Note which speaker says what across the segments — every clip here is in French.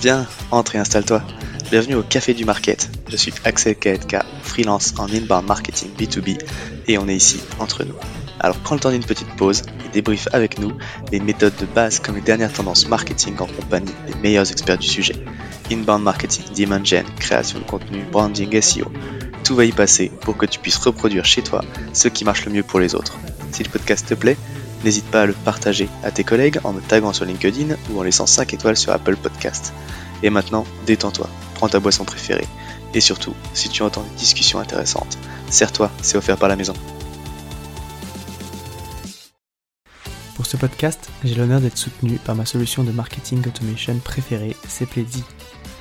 Speaker 1: Viens, entre et installe-toi. Bienvenue au Café du Market. Je suis Axel KTK, freelance en inbound marketing B2B et on est ici entre nous. Alors prends le temps d'une petite pause et débrief avec nous les méthodes de base comme les dernières tendances marketing en compagnie des meilleurs experts du sujet. Inbound marketing, demand gen, création de contenu, branding, SEO. Tout va y passer pour que tu puisses reproduire chez toi ce qui marche le mieux pour les autres. Si le podcast te plaît, n'hésite pas à le partager à tes collègues en me taguant sur LinkedIn ou en laissant 5 étoiles sur Apple Podcast. Et maintenant, détends-toi, prends ta boisson préférée. Et surtout, si tu entends une discussion intéressante, serre-toi, c'est offert par la maison.
Speaker 2: Pour ce podcast, j'ai l'honneur d'être soutenu par ma solution de marketing automation préférée, Cepledi.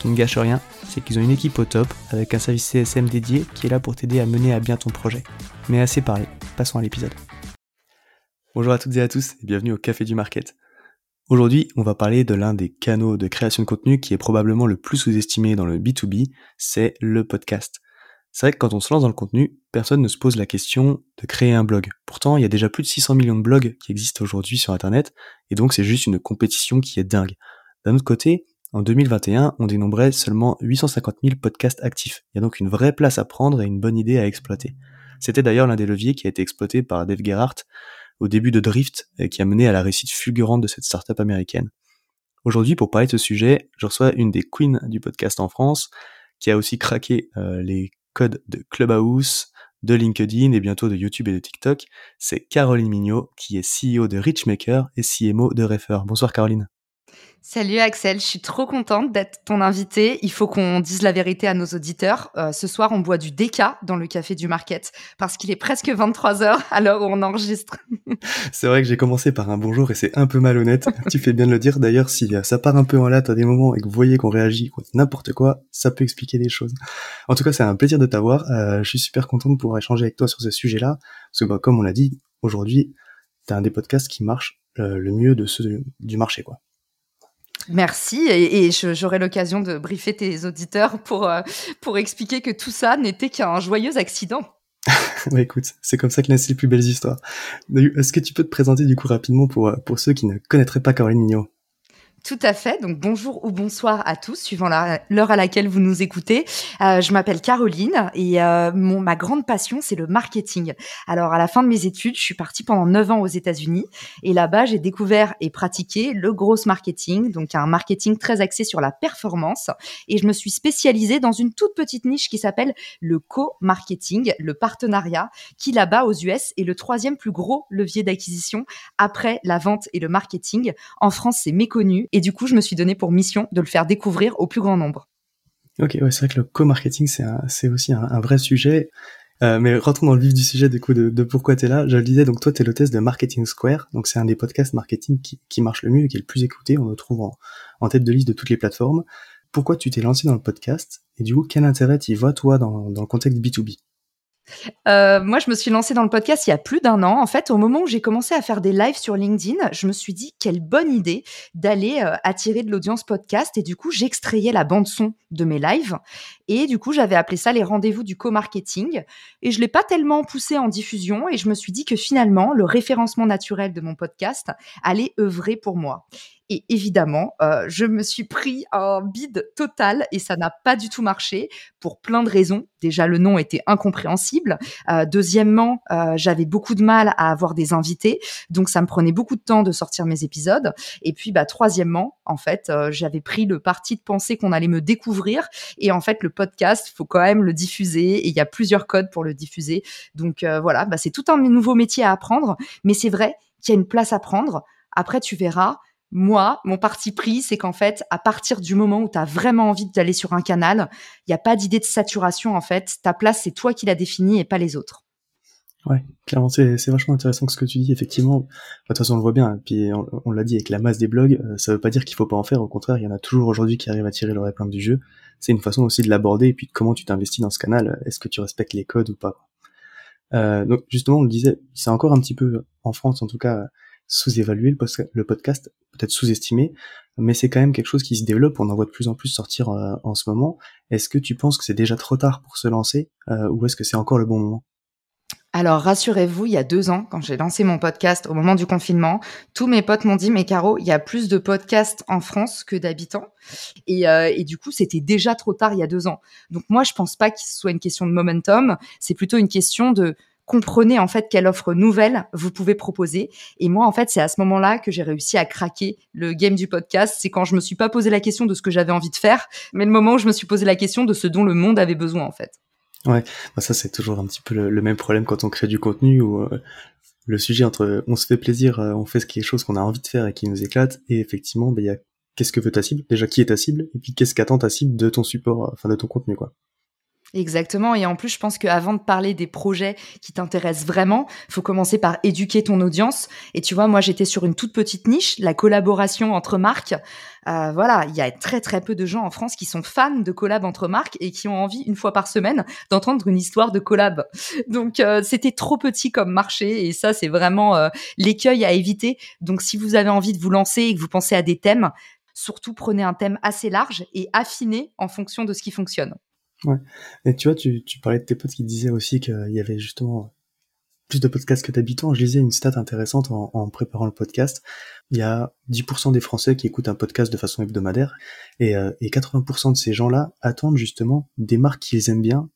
Speaker 2: Qui ne gâche rien, c'est qu'ils ont une équipe au top avec un service CSM dédié qui est là pour t'aider à mener à bien ton projet. Mais assez parlé, passons à l'épisode. Bonjour à toutes et à tous et bienvenue au Café du Market. Aujourd'hui, on va parler de l'un des canaux de création de contenu qui est probablement le plus sous-estimé dans le B2B, c'est le podcast. C'est vrai que quand on se lance dans le contenu, personne ne se pose la question de créer un blog. Pourtant, il y a déjà plus de 600 millions de blogs qui existent aujourd'hui sur Internet, et donc c'est juste une compétition qui est dingue. D'un autre côté, en 2021, on dénombrait seulement 850 000 podcasts actifs. Il y a donc une vraie place à prendre et une bonne idée à exploiter. C'était d'ailleurs l'un des leviers qui a été exploité par Dave Gerhardt au début de Drift et qui a mené à la réussite fulgurante de cette startup américaine. Aujourd'hui, pour parler de ce sujet, je reçois une des queens du podcast en France, qui a aussi craqué euh, les code de Clubhouse, de LinkedIn et bientôt de YouTube et de TikTok, c'est Caroline Mignot qui est CEO de Richmaker et CMO de Refer. Bonsoir Caroline.
Speaker 3: Salut Axel, je suis trop contente d'être ton invité. Il faut qu'on dise la vérité à nos auditeurs. Euh, ce soir, on boit du DK dans le café du Market parce qu'il est presque 23 heures à l'heure où on enregistre.
Speaker 2: c'est vrai que j'ai commencé par un bonjour et c'est un peu malhonnête. tu fais bien de le dire. D'ailleurs, si ça part un peu en latte à des moments et que vous voyez qu'on réagit n'importe quoi, ça peut expliquer des choses. En tout cas, c'est un plaisir de t'avoir. Euh, je suis super content de pouvoir échanger avec toi sur ce sujet-là parce que, bah, comme on l'a dit, aujourd'hui, t'as un des podcasts qui marche euh, le mieux de ceux du marché, quoi.
Speaker 3: Merci et, j'aurai l'occasion de briefer tes auditeurs pour, euh, pour expliquer que tout ça n'était qu'un joyeux accident.
Speaker 2: bah écoute, c'est comme ça que naissent les plus belles histoires. Est-ce que tu peux te présenter du coup rapidement pour, euh, ceux qui ne connaîtraient pas Caroline Mignot?
Speaker 3: Tout à fait. Donc bonjour ou bonsoir à tous, suivant l'heure à laquelle vous nous écoutez. Euh, je m'appelle Caroline et euh, mon, ma grande passion, c'est le marketing. Alors à la fin de mes études, je suis partie pendant 9 ans aux États-Unis et là-bas, j'ai découvert et pratiqué le gros marketing, donc un marketing très axé sur la performance. Et je me suis spécialisée dans une toute petite niche qui s'appelle le co-marketing, le partenariat, qui là-bas aux US est le troisième plus gros levier d'acquisition après la vente et le marketing. En France, c'est méconnu et du coup, je me suis donné pour mission de le faire découvrir au plus grand nombre.
Speaker 2: Ok, ouais, c'est vrai que le co-marketing, c'est aussi un, vrai sujet. Euh, mais rentrons dans le vif du sujet du coup de, pourquoi tu es là. Je le disais, donc toi tu es l'hôtesse de Marketing Square, donc c'est un des podcasts marketing qui, marche le mieux et qui est le plus écouté, on le trouve en, en tête de liste de toutes les plateformes. Pourquoi tu t'es lancé dans le podcast? Et du coup quel intérêt tu vois toi dans, dans le contexte B2B
Speaker 3: euh, moi, je me suis lancée dans le podcast il y a plus d'un an. En fait, au moment où j'ai commencé à faire des lives sur LinkedIn, je me suis dit quelle bonne idée d'aller euh, attirer de l'audience podcast. Et du coup, j'extrayais la bande son de mes lives. Et du coup, j'avais appelé ça les rendez-vous du co-marketing. Et je l'ai pas tellement poussé en diffusion. Et je me suis dit que finalement, le référencement naturel de mon podcast allait œuvrer pour moi. Et évidemment, euh, je me suis pris un bide total et ça n'a pas du tout marché pour plein de raisons. Déjà, le nom était incompréhensible. Euh, deuxièmement, euh, j'avais beaucoup de mal à avoir des invités, donc ça me prenait beaucoup de temps de sortir mes épisodes. Et puis, bah, troisièmement, en fait, j'avais pris le parti de penser qu'on allait me découvrir. Et en fait, le podcast, faut quand même le diffuser et il y a plusieurs codes pour le diffuser. Donc voilà, bah, c'est tout un nouveau métier à apprendre, mais c'est vrai qu'il y a une place à prendre. Après, tu verras, moi, mon parti pris, c'est qu'en fait, à partir du moment où tu as vraiment envie d'aller sur un canal, il n'y a pas d'idée de saturation en fait. Ta place, c'est toi qui la définis et pas les autres.
Speaker 2: Ouais, clairement, c'est, vachement intéressant ce que tu dis, effectivement. De toute façon, on le voit bien, puis on, l'a dit avec la masse des blogs, euh, ça veut pas dire qu'il faut pas en faire, au contraire, il y en a toujours aujourd'hui qui arrivent à tirer leur épingle du jeu. C'est une façon aussi de l'aborder, et puis comment tu t'investis dans ce canal, est-ce que tu respectes les codes ou pas. Euh, donc justement, on le disait, c'est encore un petit peu, en France en tout cas, sous-évalué le, podcast, peut-être sous-estimé, mais c'est quand même quelque chose qui se développe, on en voit de plus en plus sortir euh, en ce moment. Est-ce que tu penses que c'est déjà trop tard pour se lancer, ou est-ce que c'est encore le bon moment?
Speaker 3: Alors rassurez-vous, il y a deux ans, quand j'ai lancé mon podcast au moment du confinement, tous mes potes m'ont dit, mais Caro, il y a plus de podcasts en France que d'habitants. Et, euh, et, du coup, c'était déjà trop tard il y a deux ans. Donc moi, je pense pas ce soit une question de momentum, c'est plutôt une question de comprenez en fait quelle offre nouvelle vous pouvez proposer. Et moi, en fait, c'est à ce moment-là que j'ai réussi à craquer le game du podcast. C'est quand je me suis pas posé la question de ce que j'avais envie de faire, mais le moment où je me suis posé la question de ce dont le monde avait besoin, en fait.
Speaker 2: Ouais, bah ça c'est toujours un petit peu le, même problème quand on crée du contenu où euh, le sujet entre on se fait plaisir, euh, on fait quelque chose qu'on a envie de faire et qui nous éclate, et effectivement, bah, il y a qu'est-ce que veut ta cible, déjà qui est ta cible, et puis qu'est-ce qu'attend ta cible de ton support, enfin de ton contenu quoi.
Speaker 3: Exactement. Et en plus, je pense qu'avant de parler des projets qui t'intéressent vraiment, faut commencer par éduquer ton audience. Et tu vois, moi, j'étais sur une toute petite niche, la collaboration entre marques. Euh, voilà, il y a très très peu de gens en France qui sont fans de collab entre marques et qui ont envie une fois par semaine d'entendre une histoire de collab. Donc euh, c'était trop petit comme marché et ça c'est vraiment euh, l'écueil à éviter. Donc si vous avez envie de vous lancer et que vous pensez à des thèmes, surtout prenez un thème assez large et affinez en fonction de ce qui fonctionne.
Speaker 2: Ouais. Et tu vois, tu, tu parlais de tes potes qui disaient aussi qu'il y avait justement plus de podcasts que d'habitants. Je lisais une stat intéressante en, préparant le podcast. Il y a 10% des Français qui écoutent un podcast de façon hebdomadaire et, euh, et 80% de ces gens-là attendent justement des marques qu'ils aiment bien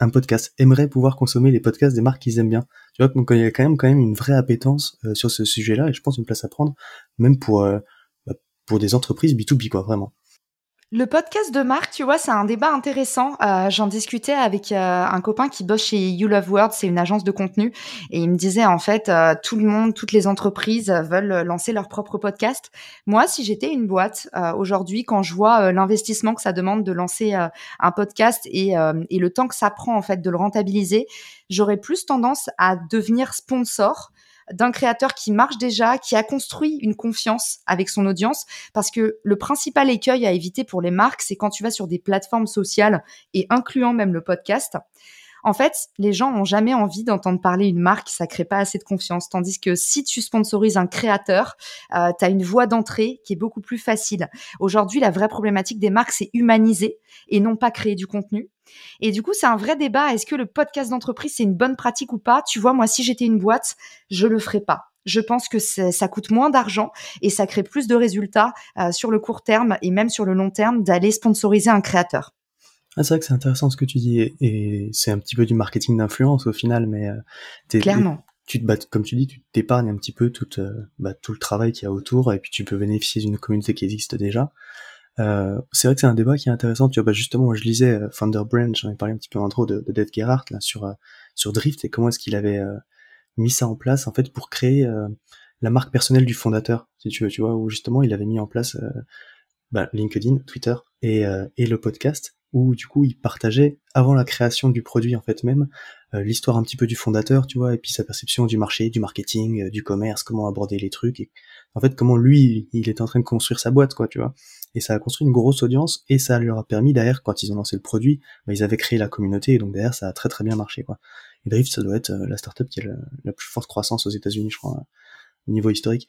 Speaker 2: un podcast, aimeraient pouvoir consommer les podcasts des marques qu'ils aiment bien. Tu vois, donc il y a quand même quand même une vraie appétence euh, sur ce sujet-là et je pense une place à prendre, même pour euh, bah, pour des entreprises B2B quoi, vraiment.
Speaker 3: Le podcast de Marc, tu vois, c'est un débat intéressant. Euh, J'en discutais avec euh, un copain qui bosse chez You Love World, c'est une agence de contenu, et il me disait en fait, euh, tout le monde, toutes les entreprises veulent lancer leur propre podcast. Moi, si j'étais une boîte euh, aujourd'hui, quand je vois l'investissement que ça demande de lancer un podcast et, et le temps que ça prend en fait de le rentabiliser, j'aurais plus tendance à devenir sponsor d'un créateur qui marche déjà, qui a construit une confiance avec son audience. Parce que le principal écueil à éviter pour les marques, c'est quand tu vas sur des plateformes sociales et incluant même le podcast. En fait, les gens n'ont jamais envie d'entendre parler une marque, ça crée pas assez de confiance. Tandis que si tu sponsorises un créateur, euh, tu as une voie d'entrée qui est beaucoup plus facile. Aujourd'hui, la vraie problématique des marques, c'est humaniser et non pas créer du contenu. Et du coup, c'est un vrai débat. Est-ce que le podcast d'entreprise, c'est une bonne pratique ou pas? Tu vois, moi, si j'étais une boîte, je le ferais pas. Je pense que ça coûte moins d'argent et ça crée plus de résultats euh, sur le court terme et même sur le long terme d'aller sponsoriser un créateur.
Speaker 2: Ah, c'est vrai que c'est intéressant ce que tu dis et, c'est un petit peu du marketing d'influence au final, mais
Speaker 3: euh, clairement.
Speaker 2: Tu te comme tu dis, tu t'épargnes un petit peu tout, euh, bah, tout le travail qu'il y a autour et puis tu peux bénéficier d'une communauté qui existe déjà. Euh, c'est vrai que c'est un débat qui est intéressant. Tu vois, bah justement, moi je lisais euh, Thunder Brand, j'en ai parlé un petit peu en intro de, de Dave Gerhardt là sur euh, sur Drift et comment est-ce qu'il avait euh, mis ça en place en fait pour créer la marque personnelle du fondateur, si tu veux, tu vois, où justement il avait mis en place bah, LinkedIn, Twitter et, et le podcast où du coup il partageait avant la création du produit en fait même l'histoire un petit peu du fondateur, tu vois, et puis sa perception du marché, du marketing, du commerce, comment aborder les trucs, et en fait comment lui il était en train de construire sa boîte, quoi, tu vois. Et ça a construit une grosse audience et ça leur a permis derrière quand ils ont lancé le produit bah, ils avaient créé la communauté et donc derrière ça a très très bien marché quoi. Et Drift ça doit être euh, la startup qui a la, plus forte croissance aux États-Unis je crois au niveau historique.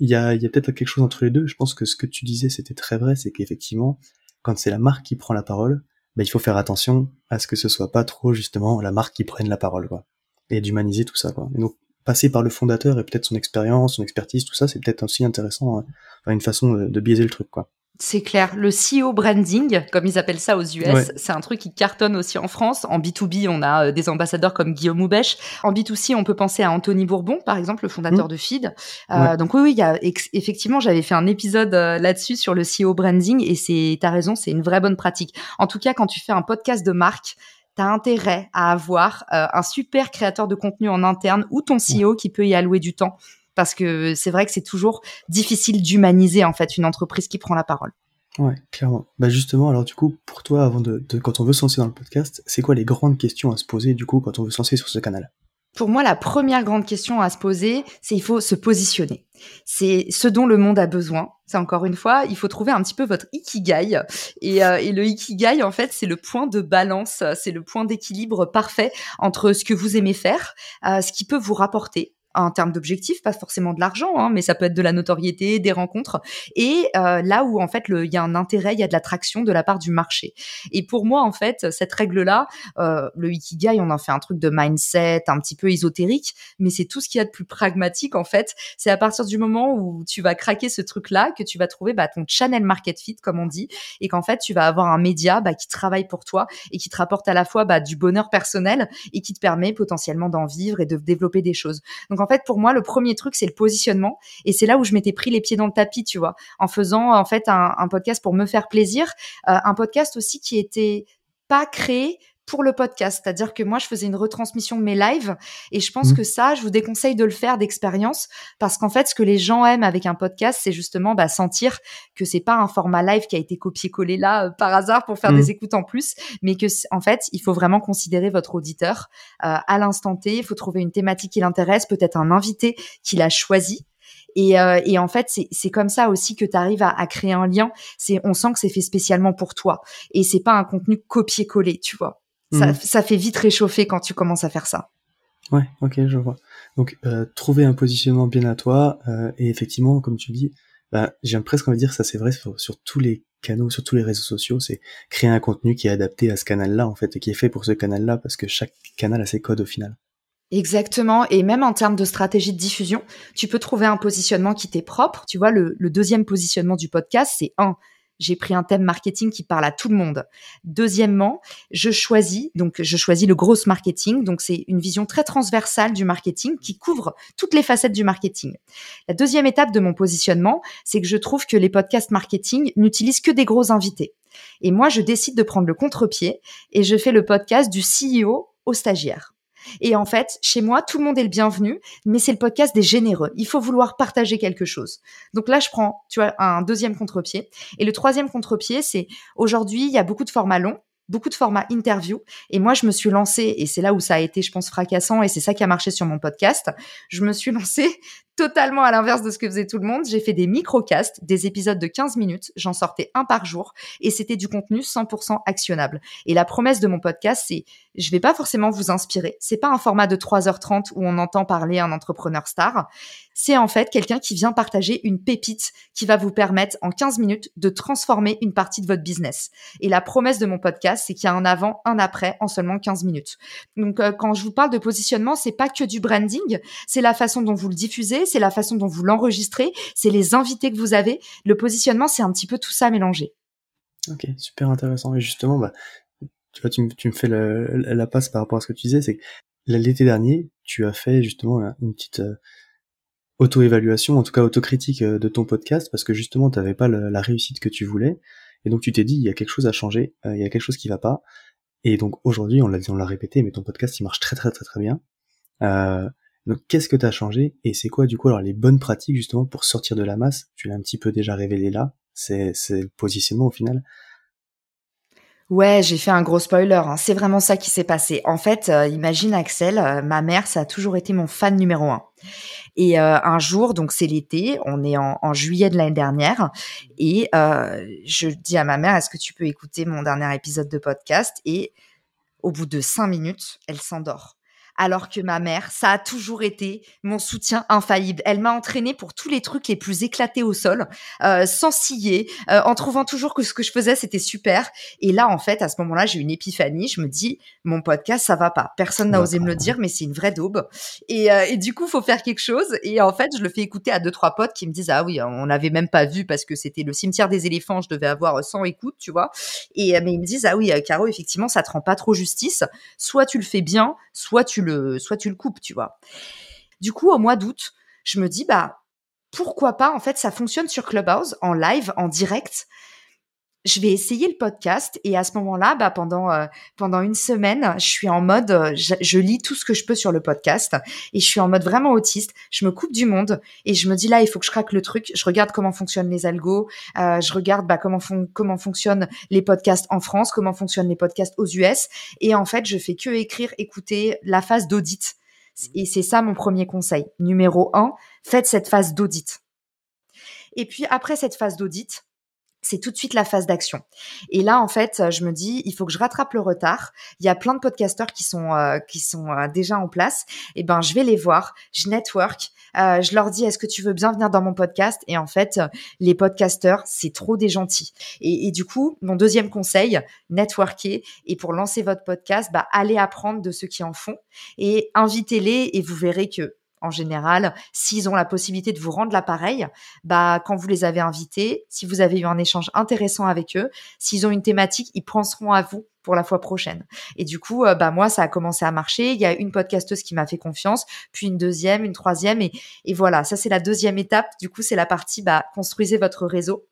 Speaker 2: Il y a, il y a peut-être quelque chose entre les deux. Je pense que ce que tu disais c'était très vrai c'est qu'effectivement quand c'est la marque qui prend la parole bah, il faut faire attention à ce que ce soit pas trop justement la marque qui prenne la parole quoi et d'humaniser tout ça quoi et donc passer par le fondateur et peut-être son expérience, son expertise, tout ça, c'est peut-être aussi intéressant, hein. enfin, une façon de, de biaiser le truc, quoi.
Speaker 3: C'est clair. Le CEO branding, comme ils appellent ça aux US, c'est un truc qui cartonne aussi en France. En B2B, on a euh, des ambassadeurs comme Guillaume Houbèche. En B2C, on peut penser à Anthony Bourbon, par exemple, le fondateur mmh. de Feed. Euh, donc oui, oui, il y a effectivement, j'avais fait un épisode euh, là-dessus sur le CEO branding et c'est, t'as raison, c'est une vraie bonne pratique. En tout cas, quand tu fais un podcast de marque, t'as intérêt à avoir un super créateur de contenu en interne ou ton CEO qui peut y allouer du temps parce que c'est vrai que c'est toujours difficile d'humaniser en fait une entreprise qui prend la parole.
Speaker 2: Ouais, clairement. Bah justement, alors du coup, pour toi, avant de, quand on veut se lancer dans le podcast, c'est quoi les grandes questions à se poser du coup quand on veut se lancer sur ce canal?
Speaker 3: Pour moi, la première grande question à se poser, c'est il faut se positionner. C'est ce dont le monde a besoin. C'est encore une fois, il faut trouver un petit peu votre ikigai. Et, euh, et le ikigai, en fait, c'est le point de balance, c'est le point d'équilibre parfait entre ce que vous aimez faire, euh, ce qui peut vous rapporter, en termes d'objectifs, pas forcément de l'argent, hein, mais ça peut être de la notoriété, des rencontres, et euh, là où en fait il y a un intérêt, il y a de l'attraction de la part du marché. Et pour moi en fait cette règle-là, euh, le ikigai, on en fait un truc de mindset, un petit peu ésotérique, mais c'est tout ce qu'il y a de plus pragmatique en fait. C'est à partir du moment où tu vas craquer ce truc-là que tu vas trouver bah, ton channel market fit comme on dit, et qu'en fait tu vas avoir un média bah, qui travaille pour toi et qui te rapporte à la fois bah, du bonheur personnel et qui te permet potentiellement d'en vivre et de développer des choses. En fait, pour moi, le premier truc, c'est le positionnement. Et c'est là où je m'étais pris les pieds dans le tapis, tu vois, en faisant en fait un, podcast pour me faire plaisir, euh, un podcast aussi qui était pas créé pour le podcast. C'est-à-dire que moi, je faisais une retransmission de mes lives et je pense mmh. que ça, je vous déconseille de le faire d'expérience parce qu'en fait, ce que les gens aiment avec un podcast, c'est justement bah, sentir que c'est pas un format live qui a été copié-collé là euh, par hasard pour faire des mmh. écoutes en plus, mais que en fait, il faut vraiment considérer votre auditeur euh, à l'instant T. Il faut trouver une thématique qui l'intéresse, peut-être un invité qu'il a choisi. Et, euh, et, en fait, c'est comme ça aussi que tu arrives à, à, créer un lien. C'est, on sent que c'est fait spécialement pour toi, et c'est pas un contenu copié-collé, tu vois. Mhm. Ça, fait vite réchauffer quand tu commences à faire ça.
Speaker 2: Ouais, ok, je vois. Donc, euh, trouver un positionnement bien à toi, euh, et effectivement, comme tu dis, bah, j'ai presque envie de dire ça, c'est vrai sur, tous les canaux, sur tous les réseaux sociaux, c'est créer un contenu qui est adapté à ce canal-là, en fait, et qui est fait pour ce canal-là, parce que chaque canal a ses codes au final.
Speaker 3: Exactement. Et même en termes de stratégie de diffusion, tu peux trouver un positionnement qui t'est propre. Tu vois, le, le deuxième positionnement du podcast, c'est un, j'ai pris un thème marketing qui parle à tout le monde. Deuxièmement, je choisis, donc je choisis le gros marketing. Donc c'est une vision très transversale du marketing qui couvre toutes les facettes du marketing. La deuxième étape de mon positionnement, c'est que je trouve que les podcasts marketing n'utilisent que des gros invités. Et moi, je décide de prendre le contre-pied et je fais le podcast du CEO au stagiaire. Et en fait, chez moi, tout le monde est le bienvenu, mais c'est le podcast des généreux. Il faut vouloir partager quelque chose. Donc là, je prends, tu vois, un deuxième contre-pied. Et le troisième contre-pied, c'est aujourd'hui, il y a beaucoup de formats longs beaucoup de formats interview. Et moi, je me suis lancée, et c'est là où ça a été, je pense, fracassant, et c'est ça qui a marché sur mon podcast. Je me suis lancée totalement à l'inverse de ce que faisait tout le monde. J'ai fait des microcasts, des épisodes de 15 minutes. J'en sortais un par jour et c'était du contenu 100% actionnable. Et la promesse de mon podcast, c'est je vais pas forcément vous inspirer. C'est pas un format de 3h30 où on entend parler un entrepreneur star. C'est en fait quelqu'un qui vient partager une pépite qui va vous permettre en 15 minutes de transformer une partie de votre business. Et la promesse de mon podcast, c'est qu'il y a un avant, un après en seulement 15 minutes. Donc euh, quand je vous parle de positionnement, c'est pas que du branding, c'est la façon dont vous le diffusez, c'est la façon dont vous l'enregistrez, c'est les invités que vous avez. Le positionnement, c'est un petit peu tout ça mélangé.
Speaker 2: Ok, super intéressant. Et justement, bah, tu vois, tu, me fais la, passe par rapport à ce que tu disais, c'est que l'été dernier, tu as fait justement une petite euh, auto-évaluation, en tout cas autocritique euh, de ton podcast, parce que justement, tu n'avais pas la, réussite que tu voulais. Et donc tu t'es dit, il y a quelque chose à changer, euh, il y a quelque chose qui va pas. Et donc aujourd'hui, on l'a on l'a répété, mais ton podcast, il marche très très très très bien. Euh, donc qu'est-ce que tu as changé et c'est quoi du coup alors les bonnes pratiques justement pour sortir de la masse? Tu l'as un petit peu déjà révélé là, c'est le positionnement au final.
Speaker 3: Ouais, j'ai fait un gros spoiler. Hein. C'est vraiment ça qui s'est passé. En fait, euh, imagine Axel, euh, ma mère, ça a toujours été mon fan numéro un. Et euh, un jour, donc c'est l'été, on est en, en juillet de l'année dernière, et je dis à ma mère, est-ce que tu peux écouter mon dernier épisode de podcast? Et au bout de cinq minutes, elle s'endort alors que ma mère, ça a toujours été mon soutien infaillible. Elle m'a entraînée pour tous les trucs les plus éclatés au sol, euh, sans scier, euh, en trouvant toujours que ce que je faisais c'était super. Et là, en fait, à ce moment-là, j'ai une épiphanie. Je me dis, mon podcast, ça va pas. Personne n'a osé me le dire, mais c'est une vraie daube. Et, euh, et du coup, faut faire quelque chose. Et en fait, je le fais écouter à deux trois potes qui me disent, ah oui, on n'avait même pas vu parce que c'était le cimetière des éléphants. Je devais avoir 100 écoutes, tu vois. Et mais ils me disent, ah oui, Caro, effectivement, ça te rend pas trop justice. Soit tu le fais bien, soit tu le, soit tu le coupes, tu vois. Du coup, au mois d'août, je me dis, bah, pourquoi pas, en fait, ça fonctionne sur Clubhouse, en live, en direct je vais essayer le podcast et à ce moment-là, bah pendant euh, pendant une semaine, je suis en mode, euh, je, lis tout ce que je peux sur le podcast et je suis en mode vraiment autiste. Je me coupe du monde et je me dis là, il faut que je craque le truc. Je regarde comment fonctionnent les algos, euh, je regarde bah, comment comment fonctionnent les podcasts en France, comment fonctionnent les podcasts aux US et en fait, je fais que écrire, écouter la phase d'audit Et c'est ça mon premier conseil. Numéro un, faites cette phase d'audit. Et puis après cette phase d'audit, c'est tout de suite la phase d'action. Et là, en fait, je me dis, il faut que je rattrape le retard. Il y a plein de podcasteurs qui sont euh, qui sont euh, déjà en place. Et ben, je vais les voir, je network, euh, je leur dis, est-ce que tu veux bien venir dans mon podcast? Et en fait, les podcasteurs, c'est trop des gentils. Et, et, du coup, mon deuxième conseil, networker. Et pour lancer votre podcast, bah, allez apprendre de ceux qui en font et invitez-les. Et vous verrez que en général, s'ils ont la possibilité de vous rendre l'appareil, bah quand vous les avez invités, si vous avez eu un échange intéressant avec eux, s'ils ont une thématique, ils penseront à vous pour la fois prochaine. Et du coup, euh, bah moi, ça a commencé à marcher. Il y a une podcasteuse qui m'a fait confiance, puis une deuxième, une troisième, et, et voilà. Ça, c'est la deuxième étape. Du coup, c'est la partie bah construisez votre réseau.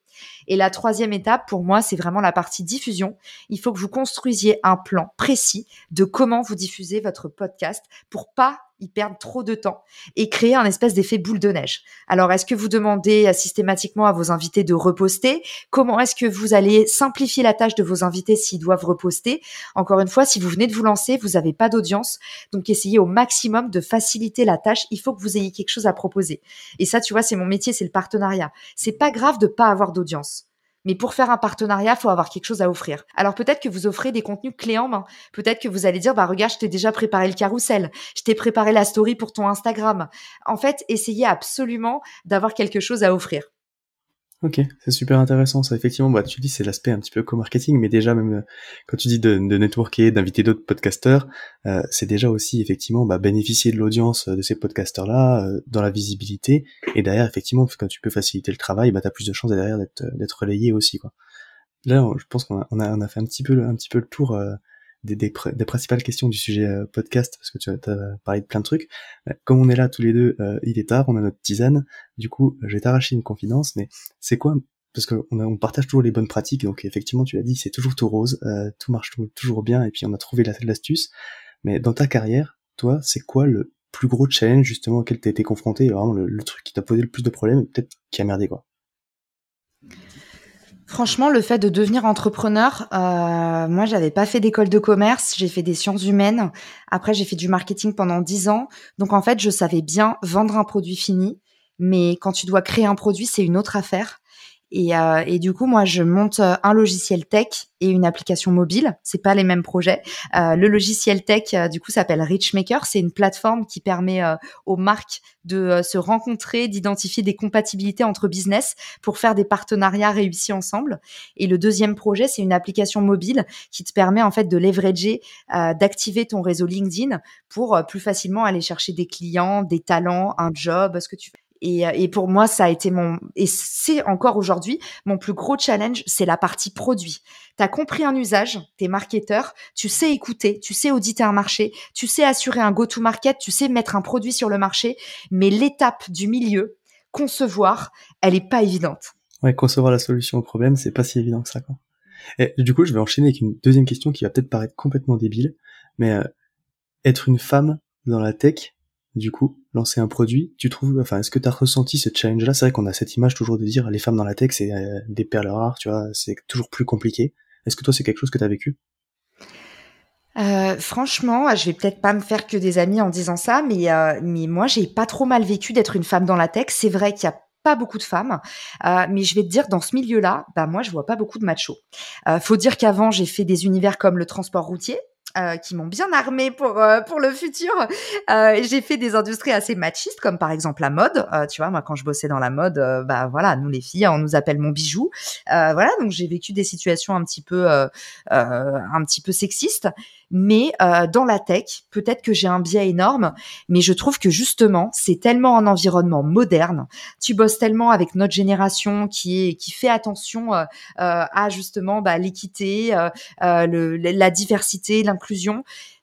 Speaker 3: Et la troisième étape, pour moi, c'est vraiment la partie diffusion. Il faut que vous construisiez un plan précis de comment vous diffusez votre podcast pour pas y perdre trop de temps et créer un espèce d'effet boule de neige. Alors, est-ce que vous demandez euh, systématiquement à vos invités de reposter? Comment est-ce que vous allez simplifier la tâche de vos invités s'ils doivent reposter? Encore une fois, si vous venez de vous lancer, vous n'avez pas d'audience, donc essayez au maximum de faciliter la tâche. Il faut que vous ayez quelque chose à proposer. Et ça, tu vois, c'est mon métier, c'est le partenariat. C'est pas grave de pas avoir d'audience. Mais pour faire un partenariat, faut avoir quelque chose à offrir. Alors peut-être que vous offrez des contenus clés en main. Peut-être que vous allez dire, bah regarde, je t'ai déjà préparé le carrousel, je t'ai préparé la story pour ton Instagram. En fait, essayez absolument d'avoir quelque chose à offrir.
Speaker 2: Ok, c'est super intéressant. Ça, effectivement, bah, tu dis c'est l'aspect un petit peu co-marketing, mais déjà même euh, quand tu dis de, networker, d'inviter d'autres podcasteurs, euh, c'est déjà aussi effectivement bah, bénéficier de l'audience de ces podcasteurs-là, euh, dans la visibilité, et derrière effectivement quand tu peux faciliter le travail, bah t'as plus de chances derrière d'être d'être relayé aussi quoi. Là, je pense qu'on a, on a, on a fait un petit peu un petit peu le tour des, des, des, principales questions du sujet euh, podcast, parce que tu as parlé de plein de trucs. Euh, comme on est là tous les deux, euh, il est tard, on a notre tisane. Du coup, je vais t'arracher une confidence, mais c'est quoi Parce qu'on on partage toujours les bonnes pratiques, donc effectivement, tu l'as dit, c'est toujours tout rose, tout marche toujours bien, et puis on a trouvé l'astuce. Mais dans ta carrière, toi, c'est quoi le plus gros challenge justement auquel t'as été confronté, vraiment le, le truc qui t'a posé le plus de problèmes, peut-être qui a merdé quoi?
Speaker 3: Franchement, le fait de devenir entrepreneur, euh, moi, j'avais pas fait d'école de commerce, j'ai fait des sciences humaines. Après, j'ai fait du marketing pendant dix ans. Donc, en fait, je savais bien vendre un produit fini. Mais quand tu dois créer un produit, c'est une autre affaire. Et, euh, et, du coup, moi, je monte euh, un logiciel tech et une application mobile. C'est pas les mêmes projets. Euh, le logiciel tech, euh, du coup, s'appelle Richmaker. C'est une plateforme qui permet euh, aux marques de se rencontrer, d'identifier des compatibilités entre business pour faire des partenariats réussis ensemble. Et le deuxième projet, c'est une application mobile qui te permet en fait de leverager, d'activer ton réseau LinkedIn pour plus facilement aller chercher des clients, des talents, un job, ce que tu veux. Et, et, pour moi, ça a été mon, et c'est encore aujourd'hui, mon plus gros challenge, c'est la partie produit. Tu as compris un usage, tu es marketeur, tu sais écouter, tu sais auditer un marché, tu sais assurer un go-to-market, tu sais mettre un produit sur le marché, mais l'étape du milieu, concevoir, elle est pas évidente.
Speaker 2: Ouais, concevoir la solution au problème, c'est pas si évident que ça, quoi. Et du coup, je vais enchaîner avec une deuxième question qui va peut-être paraître complètement débile, mais euh, être une femme dans la tech, du coup, lancer un produit, tu trouves, enfin, est-ce que tu as ressenti ce challenge-là? C'est vrai qu'on a cette image toujours de dire les femmes dans la tech, c'est euh, des perles rares, tu vois, c'est toujours plus compliqué. Est-ce que toi, c'est quelque chose que tu as vécu?
Speaker 3: Euh, franchement, je vais peut-être pas me faire que des amis en disant ça, mais euh, mais moi j'ai pas trop mal vécu d'être une femme dans la tech. C'est vrai qu'il y a pas beaucoup de femmes, euh, mais je vais te dire dans ce milieu-là, bah moi je vois pas beaucoup de machos. Euh, faut dire qu'avant j'ai fait des univers comme le transport routier, euh, qui m'ont bien armé pour euh, pour le futur. Euh, j'ai fait des industries assez machistes, comme par exemple la mode. Euh, tu vois, moi quand je bossais dans la mode, bah voilà, nous les filles, on nous appelle mon bijou. voilà, donc j'ai vécu des situations un petit peu un petit peu sexistes. Mais dans la tech, peut-être que j'ai un biais énorme, mais je trouve que justement, c'est tellement un environnement moderne. Tu bosses tellement avec notre génération qui est qui fait attention à justement bah, l'équité, le, la diversité, l'inclusion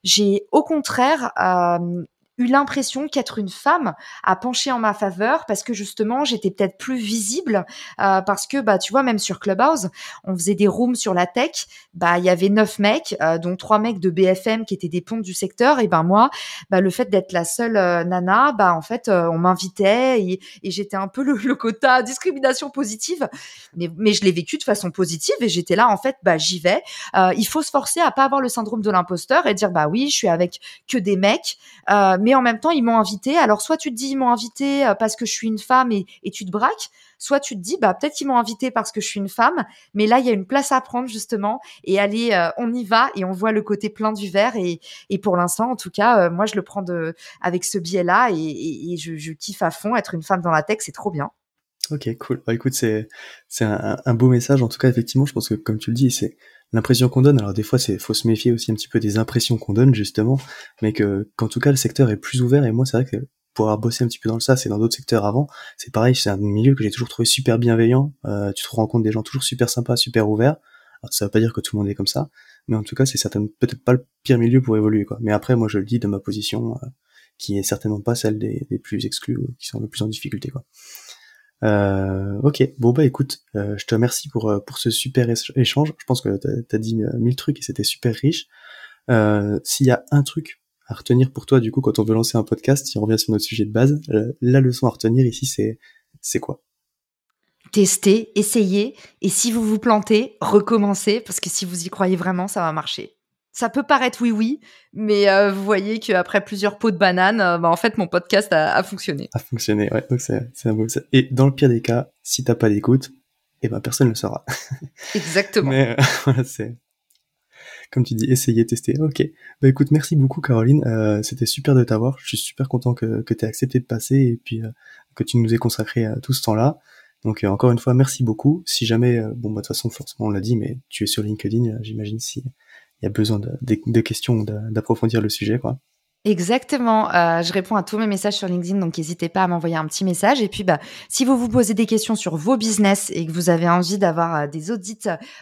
Speaker 3: j'ai au contraire euh, eu l'impression qu'être une femme a penché en ma faveur parce que justement j'étais peut-être plus visible euh, parce que bah tu vois même sur Clubhouse on faisait des rooms sur la tech. Bah il y avait neuf mecs euh, dont trois mecs de BFM qui étaient des pontes du secteur. Et ben moi bah le fait d'être la seule euh, nana bah en fait on m'invitait et, j'étais un peu le, quota discrimination positive. Mais, mais je l'ai vécu de façon positive et j'étais là en fait bah j'y vais. Il faut se forcer à pas avoir le syndrome de l'imposteur et dire bah oui je suis avec que des mecs. Mais mais en même temps, ils m'ont invité. Alors, soit tu te dis, ils m'ont invité euh, parce que je suis une femme et, tu te braques, soit tu te dis, bah, peut-être qu'ils m'ont invité parce que je suis une femme, mais là, il y a une place à prendre, justement, et allez, euh, on y va, et on voit le côté plein du verre, et, pour l'instant, en tout cas, euh, moi, je le prends avec ce biais-là, et, je, kiffe à fond être une femme dans la tech, c'est trop bien.
Speaker 2: Ok, cool. Bah, écoute, c'est c'est un, un, beau message. En tout cas, effectivement, je pense que comme tu le dis, c'est l'impression qu'on donne. Alors des fois, c'est faut se méfier aussi un petit peu des impressions qu'on donne justement, mais que qu'en tout cas le secteur est plus ouvert. Et moi, c'est vrai que pour avoir bossé un petit peu dans le SaaS et dans d'autres secteurs avant, c'est pareil. C'est un milieu que j'ai toujours trouvé super bienveillant. Euh, tu te rends compte des gens toujours super sympas, super ouverts. Alors ça veut pas dire que tout le monde est comme ça, mais en tout cas, c'est certainement peut-être pas le pire milieu pour évoluer quoi. Mais après, moi, je le dis de ma position, euh, qui est certainement pas celle des, des plus exclus, qui sont le plus en difficulté quoi. Euh, ok, bon bah écoute, euh, je te remercie pour euh, pour ce super échange. Je pense que t'as as dit mille trucs et c'était super riche. S'il y a un truc à retenir pour toi, du coup, quand on veut lancer un podcast, si on revient sur notre sujet de base, la leçon à retenir ici, c'est c'est quoi?
Speaker 3: Tester, essayer, et si vous vous plantez, recommencez, parce que si vous y croyez vraiment, ça va marcher ça peut paraître oui oui, mais euh, vous voyez qu'après plusieurs pots de banane, euh, bah, en fait mon podcast a, fonctionné.
Speaker 2: A fonctionné, ouais. Donc c'est un beau. Et dans le pire des cas, si t'as pas d'écoute, eh ben personne ne le saura.
Speaker 3: Exactement.
Speaker 2: mais euh, voilà, c'est comme tu dis, essayer, tester. Ok. Bah écoute, merci beaucoup Caroline. C'était super de t'avoir. Je suis super content que que t'aies accepté de passer et puis que tu nous aies consacré tout ce temps-là. Donc encore une fois, merci beaucoup. Si jamais, bon, bah, de toute façon, forcément, on l'a dit, mais tu es sur LinkedIn, j'imagine si il y a besoin de, questions, d'approfondir le sujet, quoi.
Speaker 3: Exactement. Euh, je réponds à tous mes messages sur LinkedIn, donc n'hésitez pas à m'envoyer un petit message. Et puis, bah, si vous vous posez des questions sur vos business et que vous avez envie d'avoir euh, des audits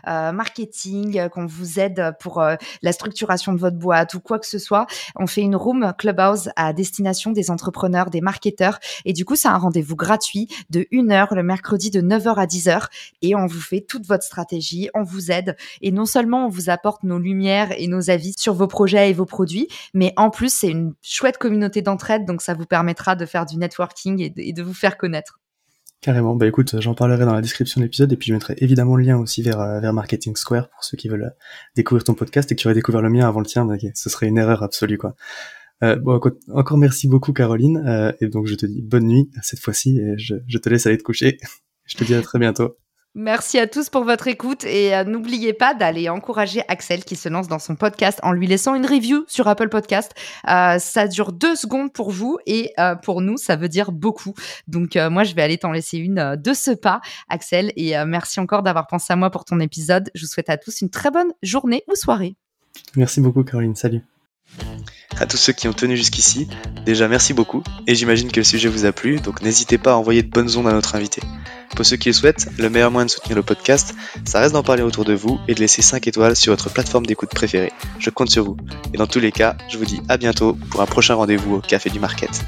Speaker 3: euh, marketing, euh, qu'on vous aide pour euh, la structuration de votre boîte ou quoi que ce soit, on fait une room Clubhouse à destination des entrepreneurs, des marketeurs. Et du coup, c'est un rendez-vous gratuit de 1 heure le mercredi de 9h à 10h. Et on vous fait toute votre stratégie, on vous aide. Et non seulement on vous apporte nos lumières et nos avis sur vos projets et vos produits, mais en plus, c'est une chouette communauté d'entraide, donc ça vous permettra de faire du networking et de, vous faire connaître.
Speaker 2: Carrément. Bah écoute, j'en parlerai dans la description de l'épisode et puis je mettrai évidemment le lien aussi vers, euh, vers Marketing Square pour ceux qui veulent euh, découvrir ton podcast et qui auraient découvert le mien avant le tien. Donc, ce serait une erreur absolue quoi. Bon, encore merci beaucoup Caroline et donc je te dis bonne nuit cette fois-ci et je, je te laisse aller te coucher. Je te dis à très bientôt.
Speaker 3: Merci à tous pour votre écoute et euh, n'oubliez pas d'aller encourager Axel qui se lance dans son podcast en lui laissant une review sur Apple Podcast. Euh, ça dure deux secondes pour vous et euh, pour nous, ça veut dire beaucoup. Donc moi, je vais aller t'en laisser une de ce pas, Axel. Et merci encore d'avoir pensé à moi pour ton épisode. Je vous souhaite à tous une très bonne journée ou soirée.
Speaker 2: Merci beaucoup, Caroline. Salut.
Speaker 1: À tous ceux qui ont tenu jusqu'ici, déjà merci beaucoup, et j'imagine que le sujet vous a plu, donc n'hésitez pas à envoyer de bonnes ondes à notre invité. Pour ceux qui le souhaitent, le meilleur moyen de soutenir le podcast, ça reste d'en parler autour de vous et de laisser 5 étoiles sur votre plateforme d'écoute préférée. Je compte sur vous. Et dans tous les cas, je vous dis à bientôt pour un prochain rendez-vous au Café du Market.